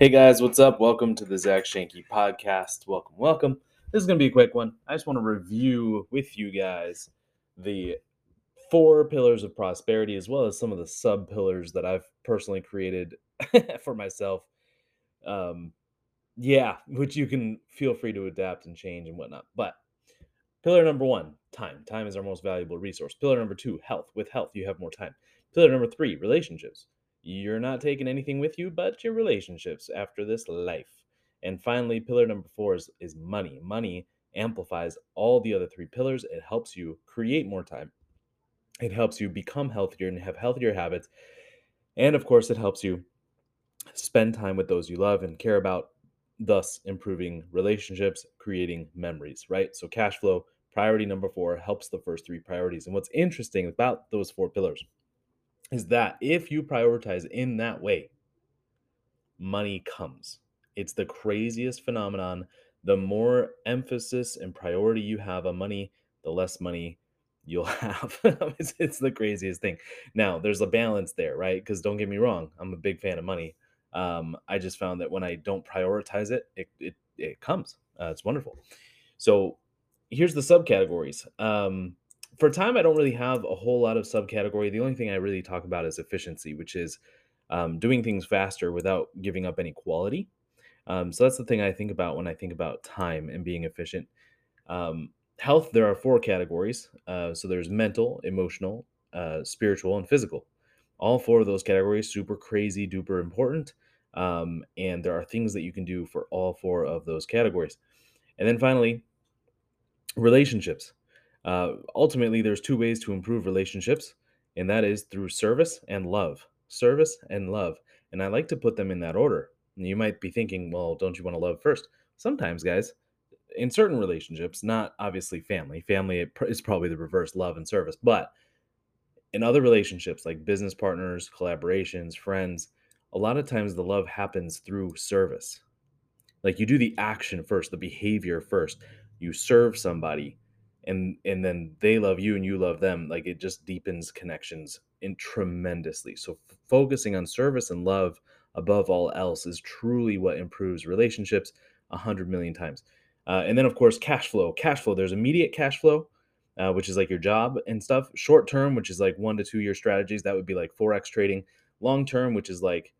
Hey guys, what's up? Welcome to the Zach Shanky podcast. Welcome, welcome. This is going to be a quick one. I just want to review with you guys the four pillars of prosperity as well as some of the sub pillars that I've personally created for myself. Um, yeah, which you can feel free to adapt and change and whatnot. But pillar number one, time. Time is our most valuable resource. Pillar number two, health. With health, you have more time. Pillar number three, relationships you're not taking anything with you but your relationships after this life. And finally, pillar number four is, is money. Money amplifies all the other three pillars. It helps you create more time. It helps you become healthier and have healthier habits. And of course, it helps you spend time with those you love and care about, thus improving relationships, creating memories, right? So, cash flow, priority number four, helps the first three priorities. And what's interesting about those four pillars is that if you prioritize in that way, money comes. It's the craziest phenomenon. The more emphasis and priority you have on money, the less money you'll have. it's, it's, the craziest thing. Now, there's a balance there, right? Because don't get me wrong, I'm a big fan of money. Um, I just found that when I don't prioritize it, it it, it comes. Uh, it's wonderful. So here's the subcategories. Um, for time, I don't really have a whole lot of subcategory. The only thing I really talk about is efficiency, which is um, doing things faster without giving up any quality. Um, so that's the thing I think about when I think about time and being efficient. Um, health, there are four categories. Uh, so there's mental, emotional, uh, spiritual, and physical. All four of those categories, super crazy, duper important. Um, and there are things that you can do for all four of those categories. And then finally, relationships. Uh, ultimately, there's two ways to improve relationships, and that is through service and love. Service and love. And I like to put them in that order. And you might be thinking, well, don't you want to love first? Sometimes, guys, in certain relationships, not obviously family, family is probably the reverse love and service, but in other relationships like business partners, collaborations, friends, a lot of times the love happens through service. Like you do the action first, the behavior first. You serve somebody, and and then they love you and you love them like it just deepens connections in tremendously. So f- focusing on service and love above all else is truly what improves relationships a hundred million times. Uh, and then of course cash flow. Cash flow there's immediate cash flow uh, which is like your job and stuff. Short term which is like one to two year strategies that would be like forex trading. Long term which is like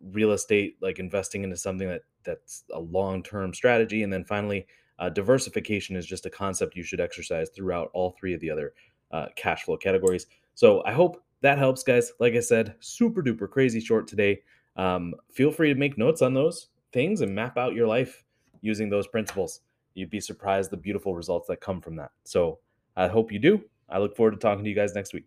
real estate like investing into something that that's a long term strategy. And then finally uh, diversification is just a concept you should exercise throughout all three of the other uh, cash flow categories. So I hope that helps, guys. Like I said, super duper crazy short today. Um, feel free to make notes on those things and map out your life using those principles. You'd be surprised the beautiful results that come from that. So I hope you do. I look forward to talking to you guys next week.